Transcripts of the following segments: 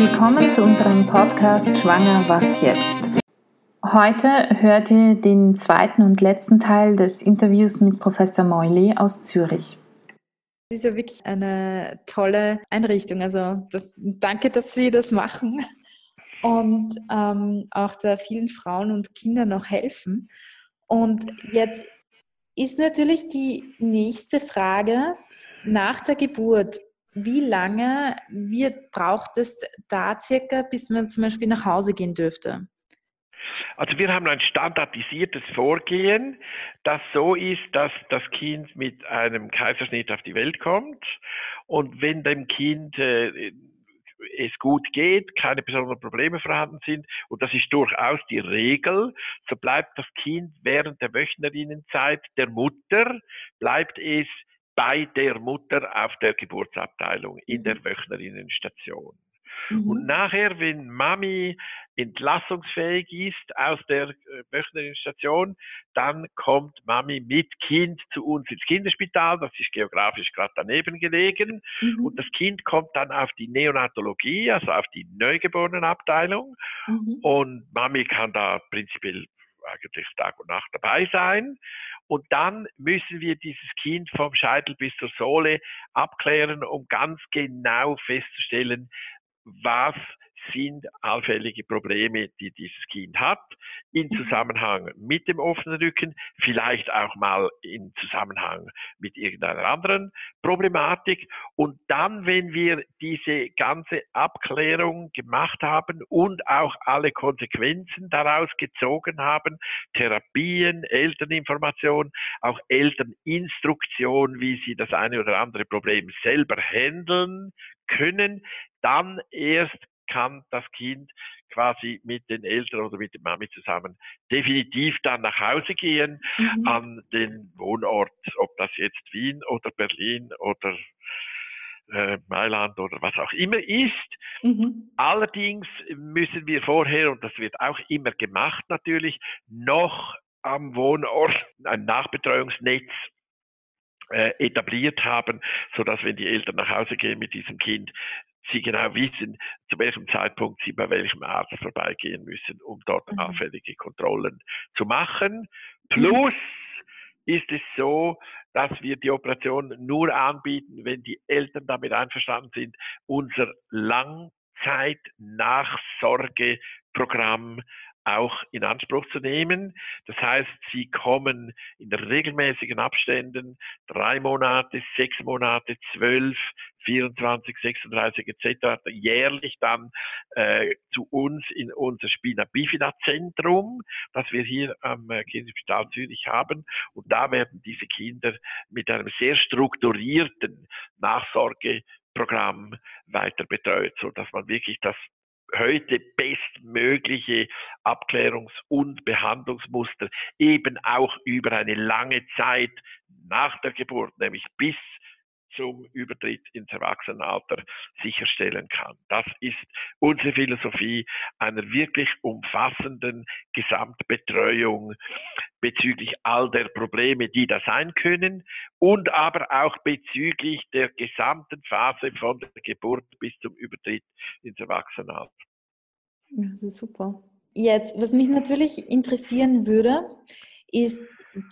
Willkommen zu unserem Podcast Schwanger, was jetzt? Heute hört ihr den zweiten und letzten Teil des Interviews mit Professor Moily aus Zürich. Das ist ja wirklich eine tolle Einrichtung. Also danke, dass Sie das machen und ähm, auch der vielen Frauen und Kindern noch helfen. Und jetzt ist natürlich die nächste Frage nach der Geburt. Wie lange wird, braucht es da circa, bis man zum Beispiel nach Hause gehen dürfte? Also wir haben ein standardisiertes Vorgehen, das so ist, dass das Kind mit einem Kaiserschnitt auf die Welt kommt und wenn dem Kind äh, es gut geht, keine besonderen Probleme vorhanden sind, und das ist durchaus die Regel, so bleibt das Kind während der Wöchnerinnenzeit der Mutter, bleibt es bei der Mutter auf der Geburtsabteilung in der mhm. Wöchnerinnenstation. Mhm. Und nachher, wenn Mami entlassungsfähig ist aus der äh, Wöchnerinnenstation, dann kommt Mami mit Kind zu uns ins Kinderspital, das ist geografisch gerade daneben gelegen. Mhm. Und das Kind kommt dann auf die Neonatologie, also auf die Neugeborenenabteilung. Mhm. Und Mami kann da prinzipiell eigentlich Tag und Nacht dabei sein. Und dann müssen wir dieses Kind vom Scheitel bis zur Sohle abklären, um ganz genau festzustellen, was sind allfällige Probleme, die dieses Kind hat, in mhm. Zusammenhang mit dem offenen Rücken, vielleicht auch mal in Zusammenhang mit irgendeiner anderen Problematik. Und dann, wenn wir diese ganze Abklärung gemacht haben und auch alle Konsequenzen daraus gezogen haben, Therapien, Elterninformation, auch Elterninstruktion, wie sie das eine oder andere Problem selber handeln können, dann erst kann das Kind quasi mit den Eltern oder mit der Mami zusammen definitiv dann nach Hause gehen mhm. an den Wohnort, ob das jetzt Wien oder Berlin oder äh, Mailand oder was auch immer ist. Mhm. Allerdings müssen wir vorher, und das wird auch immer gemacht natürlich, noch am Wohnort ein Nachbetreuungsnetz äh, etabliert haben, so dass wenn die Eltern nach Hause gehen mit diesem Kind, sie genau wissen, zu welchem Zeitpunkt sie bei welchem Arzt vorbeigehen müssen, um dort mhm. auffällige Kontrollen zu machen. Plus ist es so, dass wir die Operation nur anbieten, wenn die Eltern damit einverstanden sind, unser Langzeit-Nachsorgeprogramm auch in Anspruch zu nehmen. Das heißt, sie kommen in regelmäßigen Abständen, drei Monate, sechs Monate, zwölf, 24, 36 etc. jährlich dann äh, zu uns in unser Spina Bifida Zentrum, das wir hier am äh, Kinderspital Zürich haben. Und da werden diese Kinder mit einem sehr strukturierten Nachsorgeprogramm weiter betreut, so dass man wirklich das heute bestmögliche Abklärungs- und Behandlungsmuster eben auch über eine lange Zeit nach der Geburt, nämlich bis zum Übertritt ins Erwachsenenalter sicherstellen kann. Das ist unsere Philosophie einer wirklich umfassenden Gesamtbetreuung bezüglich all der Probleme, die da sein können und aber auch bezüglich der gesamten Phase von der Geburt bis zum Übertritt ins Erwachsenenalter. Das ist super. Jetzt, was mich natürlich interessieren würde, ist,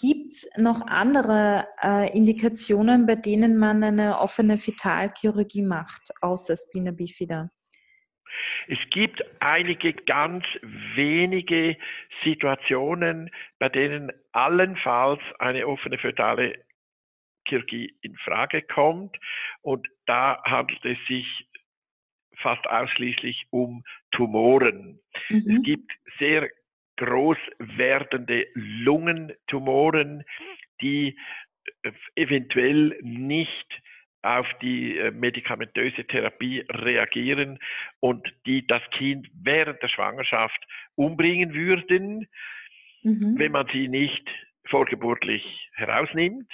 Gibt es noch andere äh, Indikationen, bei denen man eine offene Fetalchirurgie macht, außer Spina bifida? Es gibt einige ganz wenige Situationen, bei denen allenfalls eine offene fetale Chirurgie in Frage kommt. Und da handelt es sich fast ausschließlich um Tumoren. Mhm. Es gibt sehr groß werdende Lungentumoren, die äh, eventuell nicht auf die äh, medikamentöse Therapie reagieren und die das Kind während der Schwangerschaft umbringen würden, mhm. wenn man sie nicht vorgeburtlich herausnimmt.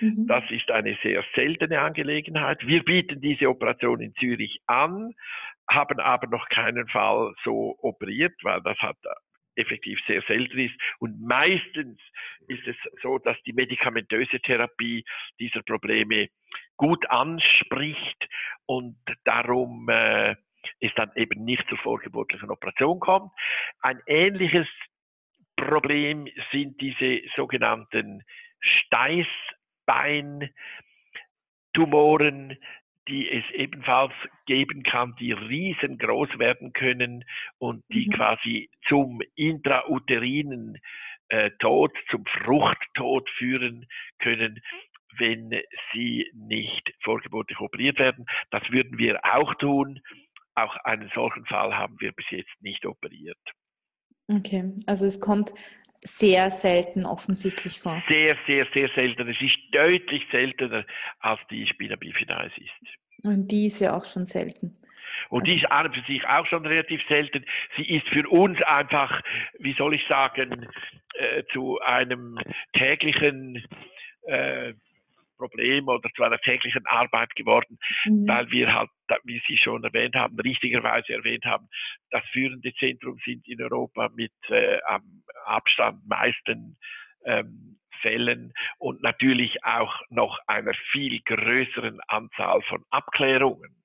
Mhm. Das ist eine sehr seltene Angelegenheit. Wir bieten diese Operation in Zürich an, haben aber noch keinen Fall so operiert, weil das hat effektiv sehr selten ist. Und meistens ist es so, dass die medikamentöse Therapie dieser Probleme gut anspricht und darum äh, es dann eben nicht zur vorgeburtlichen Operation kommt. Ein ähnliches Problem sind diese sogenannten Steißbeintumoren, die es ebenfalls geben kann, die riesengroß werden können und die mhm. quasi zum intrauterinen äh, Tod, zum Fruchttod führen können, wenn sie nicht vorgeburtlich operiert werden. Das würden wir auch tun. Auch einen solchen Fall haben wir bis jetzt nicht operiert. Okay, also es kommt sehr selten offensichtlich vor. Sehr, sehr, sehr selten. Es ist deutlich seltener als die Spina bifidalis ist. Und die ist ja auch schon selten. Und die ist an und für sich auch schon relativ selten. Sie ist für uns einfach, wie soll ich sagen, äh, zu einem täglichen äh, Problem oder zu einer täglichen Arbeit geworden, mhm. weil wir halt, wie Sie schon erwähnt haben, richtigerweise erwähnt haben, das führende Zentrum sind in Europa mit äh, am Abstand meisten ähm, Fällen und natürlich auch noch einer viel größeren Anzahl von Abklärungen.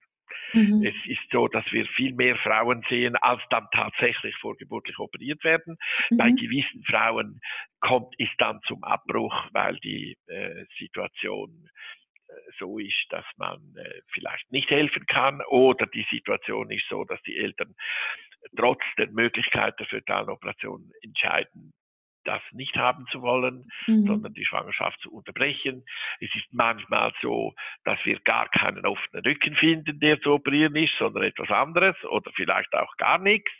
Mhm. Es ist so, dass wir viel mehr Frauen sehen, als dann tatsächlich vorgeburtlich operiert werden. Mhm. Bei gewissen Frauen kommt es dann zum Abbruch, weil die äh, Situation äh, so ist, dass man äh, vielleicht nicht helfen kann oder die Situation ist so, dass die Eltern trotz der Möglichkeit der fötalen Operation entscheiden, das nicht haben zu wollen, mhm. sondern die Schwangerschaft zu unterbrechen. Es ist manchmal so, dass wir gar keinen offenen Rücken finden, der zu operieren ist, sondern etwas anderes oder vielleicht auch gar nichts.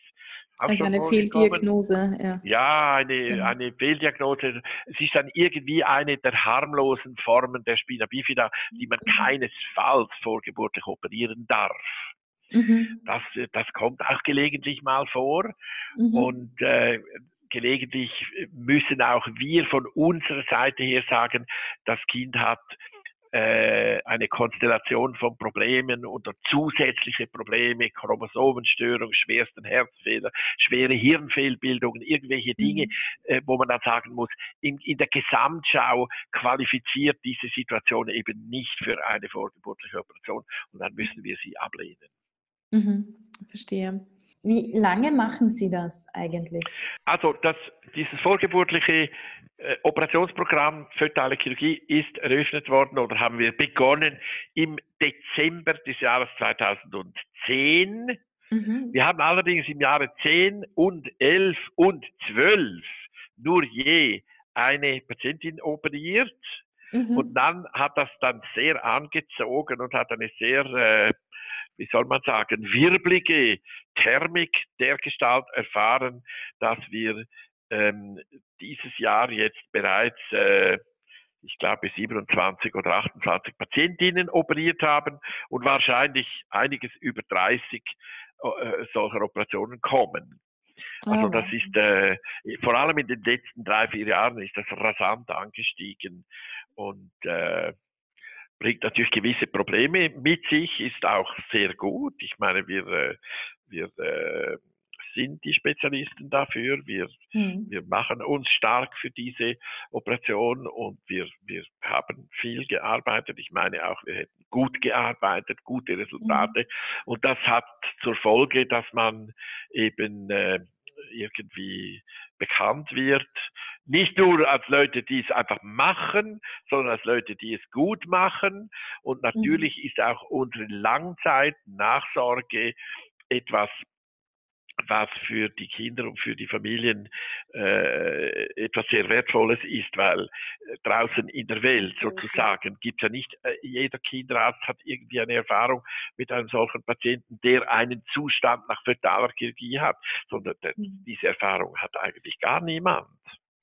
Also eine Fehldiagnose, ja. Ja, eine, genau. eine Fehldiagnose. Es ist dann irgendwie eine der harmlosen Formen der Spina bifida, die man mhm. keinesfalls vorgeburtlich operieren darf. Mhm. Das, das kommt auch gelegentlich mal vor. Mhm. Und äh, gelegentlich müssen auch wir von unserer Seite her sagen, das Kind hat äh, eine Konstellation von Problemen oder zusätzliche Probleme, Chromosomenstörung, schwersten Herzfehler, schwere Hirnfehlbildungen, irgendwelche Dinge, mhm. äh, wo man dann sagen muss, in, in, der Gesamtschau qualifiziert diese Situation eben nicht für eine vorgeburtliche Operation und dann müssen wir sie ablehnen. Mhm, verstehe. Wie lange machen Sie das eigentlich? Also das, dieses vorgeburtliche äh, Operationsprogramm Fötale Chirurgie ist eröffnet worden oder haben wir begonnen im Dezember des Jahres 2010. Mhm. Wir haben allerdings im Jahre 10 und 11 und 12 nur je eine Patientin operiert. Mhm. Und dann hat das dann sehr angezogen und hat eine sehr äh, wie soll man sagen, wirblige Thermik der Gestalt erfahren, dass wir ähm, dieses Jahr jetzt bereits, äh, ich glaube, 27 oder 28 Patientinnen operiert haben und wahrscheinlich einiges über 30 äh, solcher Operationen kommen. Also das ist äh, vor allem in den letzten drei, vier Jahren ist das rasant angestiegen und äh, bringt natürlich gewisse Probleme mit sich, ist auch sehr gut. Ich meine, wir, äh, wir äh, sind die Spezialisten dafür. Wir, mhm. wir machen uns stark für diese Operation und wir, wir haben viel gearbeitet. Ich meine auch, wir hätten gut gearbeitet, gute Resultate. Mhm. Und das hat zur Folge, dass man eben äh, irgendwie bekannt wird. Nicht nur als Leute, die es einfach machen, sondern als Leute, die es gut machen. Und natürlich mhm. ist auch unsere Langzeit-Nachsorge etwas was für die Kinder und für die Familien äh, etwas sehr Wertvolles ist, weil äh, draußen in der Welt sozusagen gibt es ja nicht, äh, jeder Kinderarzt hat irgendwie eine Erfahrung mit einem solchen Patienten, der einen Zustand nach fötaler Chirurgie hat, sondern der, mhm. diese Erfahrung hat eigentlich gar niemand.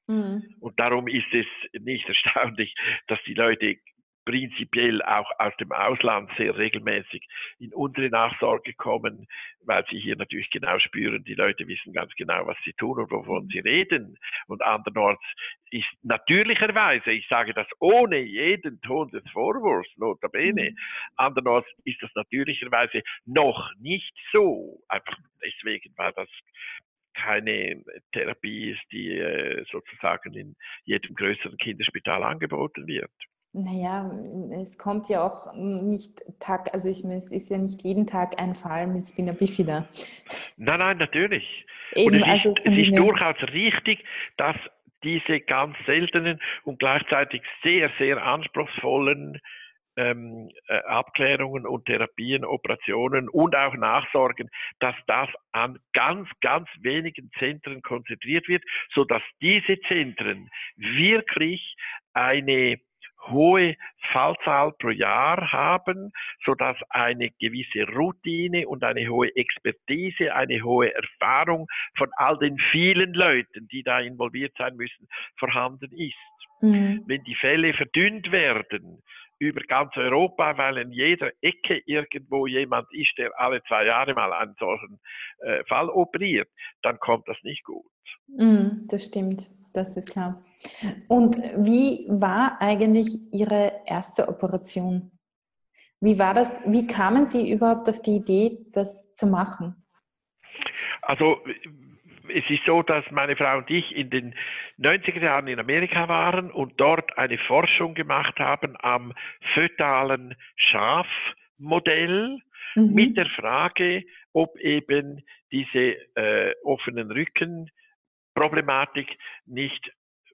Mhm. Und darum ist es nicht erstaunlich, dass die Leute prinzipiell auch aus dem Ausland sehr regelmäßig in unsere Nachsorge kommen, weil sie hier natürlich genau spüren, die Leute wissen ganz genau, was sie tun und wovon sie reden. Und andernorts ist natürlicherweise, ich sage das ohne jeden Ton des Vorwurfs, notabene, mhm. andernorts ist das natürlicherweise noch nicht so, einfach deswegen, weil das keine Therapie ist, die äh, sozusagen in jedem größeren Kinderspital angeboten wird. Naja, es kommt ja auch nicht Tag, also ich meine, es ist ja nicht jeden Tag ein Fall mit Spina bifida. Nein, nein, natürlich. Eben, und es also ist, es ist durchaus richtig, dass diese ganz seltenen und gleichzeitig sehr, sehr anspruchsvollen ähm, äh, Abklärungen und Therapien, Operationen und auch Nachsorgen, dass das an ganz, ganz wenigen Zentren konzentriert wird, so dass diese Zentren wirklich eine hohe Fallzahl pro Jahr haben, so dass eine gewisse Routine und eine hohe Expertise, eine hohe Erfahrung von all den vielen Leuten, die da involviert sein müssen, vorhanden ist. Mhm. Wenn die Fälle verdünnt werden, über ganz Europa, weil in jeder Ecke irgendwo jemand ist, der alle zwei Jahre mal einen solchen äh, Fall operiert, dann kommt das nicht gut. Mm, das stimmt, das ist klar. Und wie war eigentlich Ihre erste Operation? Wie war das? Wie kamen Sie überhaupt auf die Idee, das zu machen? Also es ist so, dass meine Frau und ich in den 90er Jahren in Amerika waren und dort eine Forschung gemacht haben am fötalen Schafmodell mhm. mit der Frage, ob eben diese äh, offenen Rückenproblematik nicht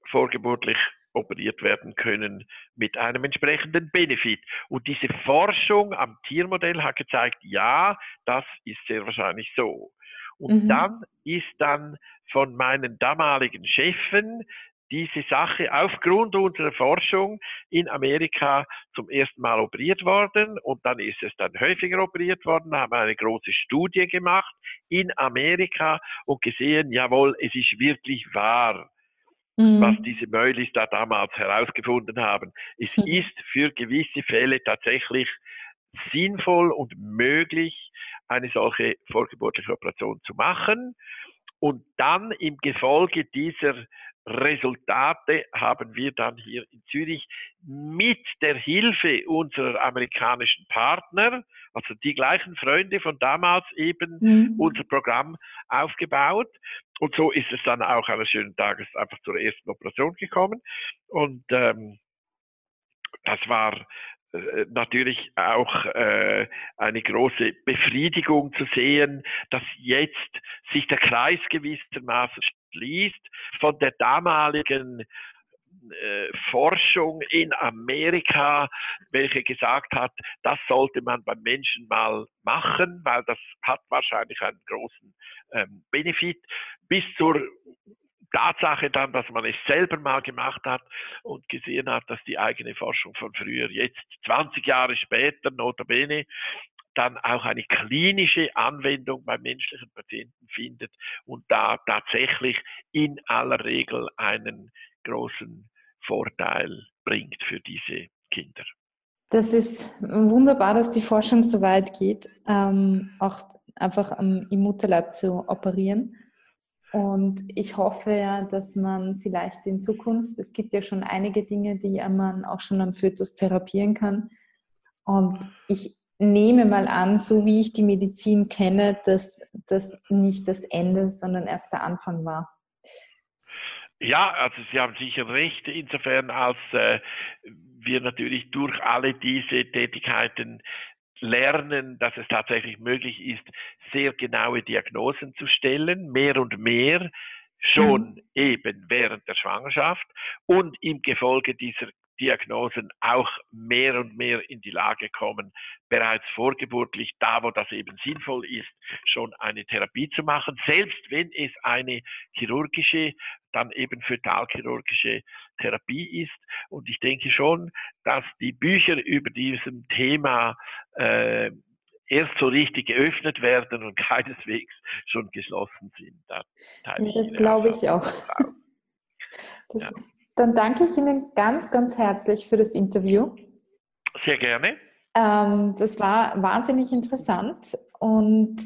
vorgeburtlich operiert werden können mit einem entsprechenden Benefit. Und diese Forschung am Tiermodell hat gezeigt, ja, das ist sehr wahrscheinlich so. Und mhm. dann ist dann von meinen damaligen Chefen diese Sache aufgrund unserer Forschung in Amerika zum ersten Mal operiert worden und dann ist es dann häufiger operiert worden, haben wir eine große Studie gemacht in Amerika und gesehen, jawohl, es ist wirklich wahr, mhm. was diese Mäulis da damals herausgefunden haben. Es mhm. ist für gewisse Fälle tatsächlich sinnvoll und möglich, eine solche vorgeburtliche Operation zu machen. Und dann im Gefolge dieser Resultate haben wir dann hier in Zürich mit der Hilfe unserer amerikanischen Partner, also die gleichen Freunde von damals eben, mhm. unser Programm aufgebaut. Und so ist es dann auch eines schönen Tages einfach zur ersten Operation gekommen. Und ähm, das war natürlich auch äh, eine große Befriedigung zu sehen, dass jetzt sich der Kreis gewissermaßen schließt von der damaligen äh, Forschung in Amerika, welche gesagt hat, das sollte man beim Menschen mal machen, weil das hat wahrscheinlich einen großen ähm, Benefit, bis zur Tatsache dann, dass man es selber mal gemacht hat und gesehen hat, dass die eigene Forschung von früher jetzt 20 Jahre später, notabene, dann auch eine klinische Anwendung bei menschlichen Patienten findet und da tatsächlich in aller Regel einen großen Vorteil bringt für diese Kinder. Das ist wunderbar, dass die Forschung so weit geht, ähm, auch einfach im Mutterleib zu operieren. Und ich hoffe ja, dass man vielleicht in Zukunft, es gibt ja schon einige Dinge, die man auch schon am Fötus therapieren kann. Und ich nehme mal an, so wie ich die Medizin kenne, dass das nicht das Ende, sondern erst der Anfang war. Ja, also Sie haben sicher recht, insofern als äh, wir natürlich durch alle diese Tätigkeiten lernen, dass es tatsächlich möglich ist, sehr genaue Diagnosen zu stellen, mehr und mehr schon mhm. eben während der Schwangerschaft und im Gefolge dieser Diagnosen auch mehr und mehr in die Lage kommen, bereits vorgeburtlich, da wo das eben sinnvoll ist, schon eine Therapie zu machen, selbst wenn es eine chirurgische, dann eben fötalchirurgische Therapie ist. Und ich denke schon, dass die Bücher über diesem Thema äh, erst so richtig geöffnet werden und keineswegs schon geschlossen sind. Da ja, das glaube ich auch. Das, ja. Dann danke ich Ihnen ganz, ganz herzlich für das Interview. Sehr gerne. Ähm, das war wahnsinnig interessant und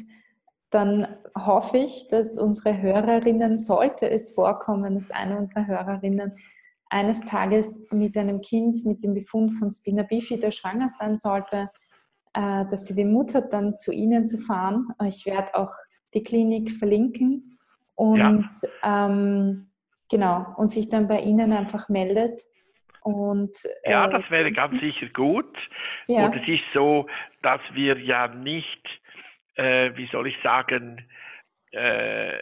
dann hoffe ich, dass unsere Hörerinnen, sollte es vorkommen, dass eine unserer Hörerinnen eines Tages mit einem Kind mit dem Befund von Spina bifida schwanger sein sollte, äh, dass sie den Mut hat, dann zu Ihnen zu fahren. Ich werde auch die Klinik verlinken und ja. ähm, Genau, und sich dann bei Ihnen einfach meldet Und, äh, ja, das wäre ganz sicher gut. Ja. Und es ist so, dass wir ja nicht, äh, wie soll ich sagen, äh,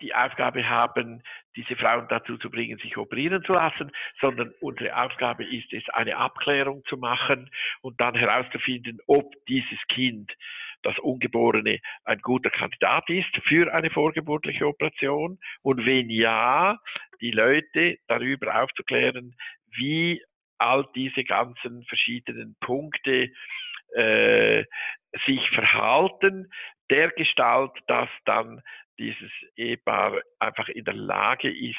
die Aufgabe haben, diese Frauen dazu zu bringen, sich operieren zu lassen, sondern unsere Aufgabe ist es, eine Abklärung zu machen und dann herauszufinden, ob dieses Kind, das Ungeborene, ein guter Kandidat ist für eine vorgeburtliche Operation und wenn ja, die Leute darüber aufzuklären, wie all diese ganzen verschiedenen Punkte äh, sich verhalten, der Gestalt, dass dann dieses Ehepaar einfach in der Lage ist,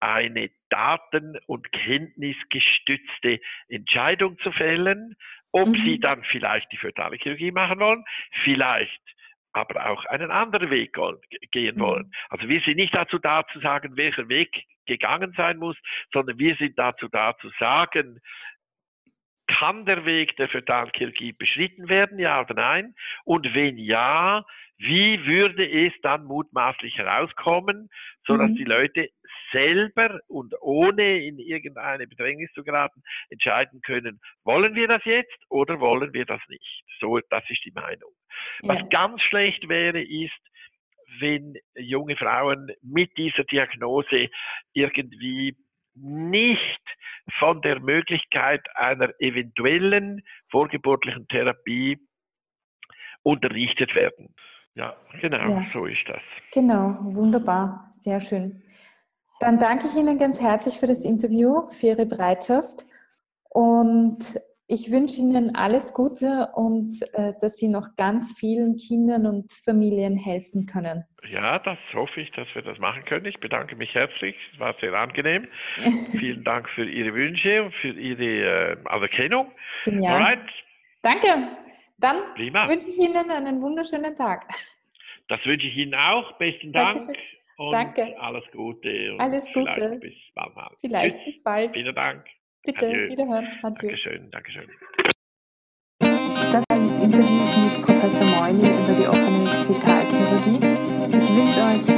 eine daten- und kenntnisgestützte Entscheidung zu fällen, ob mhm. sie dann vielleicht die fötale Chirurgie machen wollen, vielleicht aber auch einen anderen Weg gehen wollen. Mhm. Also wir sind nicht dazu da zu sagen, welcher Weg gegangen sein muss, sondern wir sind dazu da zu sagen, kann der Weg der Fötalchirurgie beschritten werden, ja oder nein? Und wenn ja, wie würde es dann mutmaßlich herauskommen, sodass mhm. die Leute selber und ohne in irgendeine Bedrängnis zu geraten entscheiden können, wollen wir das jetzt oder wollen wir das nicht? So, das ist die Meinung. Ja. Was ganz schlecht wäre, ist, wenn junge Frauen mit dieser Diagnose irgendwie nicht von der Möglichkeit einer eventuellen vorgeburtlichen Therapie unterrichtet werden. Ja, genau, ja. so ist das. Genau, wunderbar, sehr schön. Dann danke ich Ihnen ganz herzlich für das Interview, für Ihre Bereitschaft und ich wünsche Ihnen alles Gute und äh, dass Sie noch ganz vielen Kindern und Familien helfen können. Ja, das hoffe ich, dass wir das machen können. Ich bedanke mich herzlich. Es war sehr angenehm. Vielen Dank für Ihre Wünsche und für Ihre äh, Anerkennung. Genial. Alright. Danke. Dann Prima. wünsche ich Ihnen einen wunderschönen Tag. Das wünsche ich Ihnen auch. Besten Dank. Danke. Alles Gute. alles Gute. Vielleicht bis bald mal. Vielleicht bis bald. Vielen Dank. Bitte, Adieu. wiederhören. Adieu. Dankeschön, Dankeschön. Das war das Interview mit Professor Meuli über die offene Vitalchirurgie. Ich wünsche euch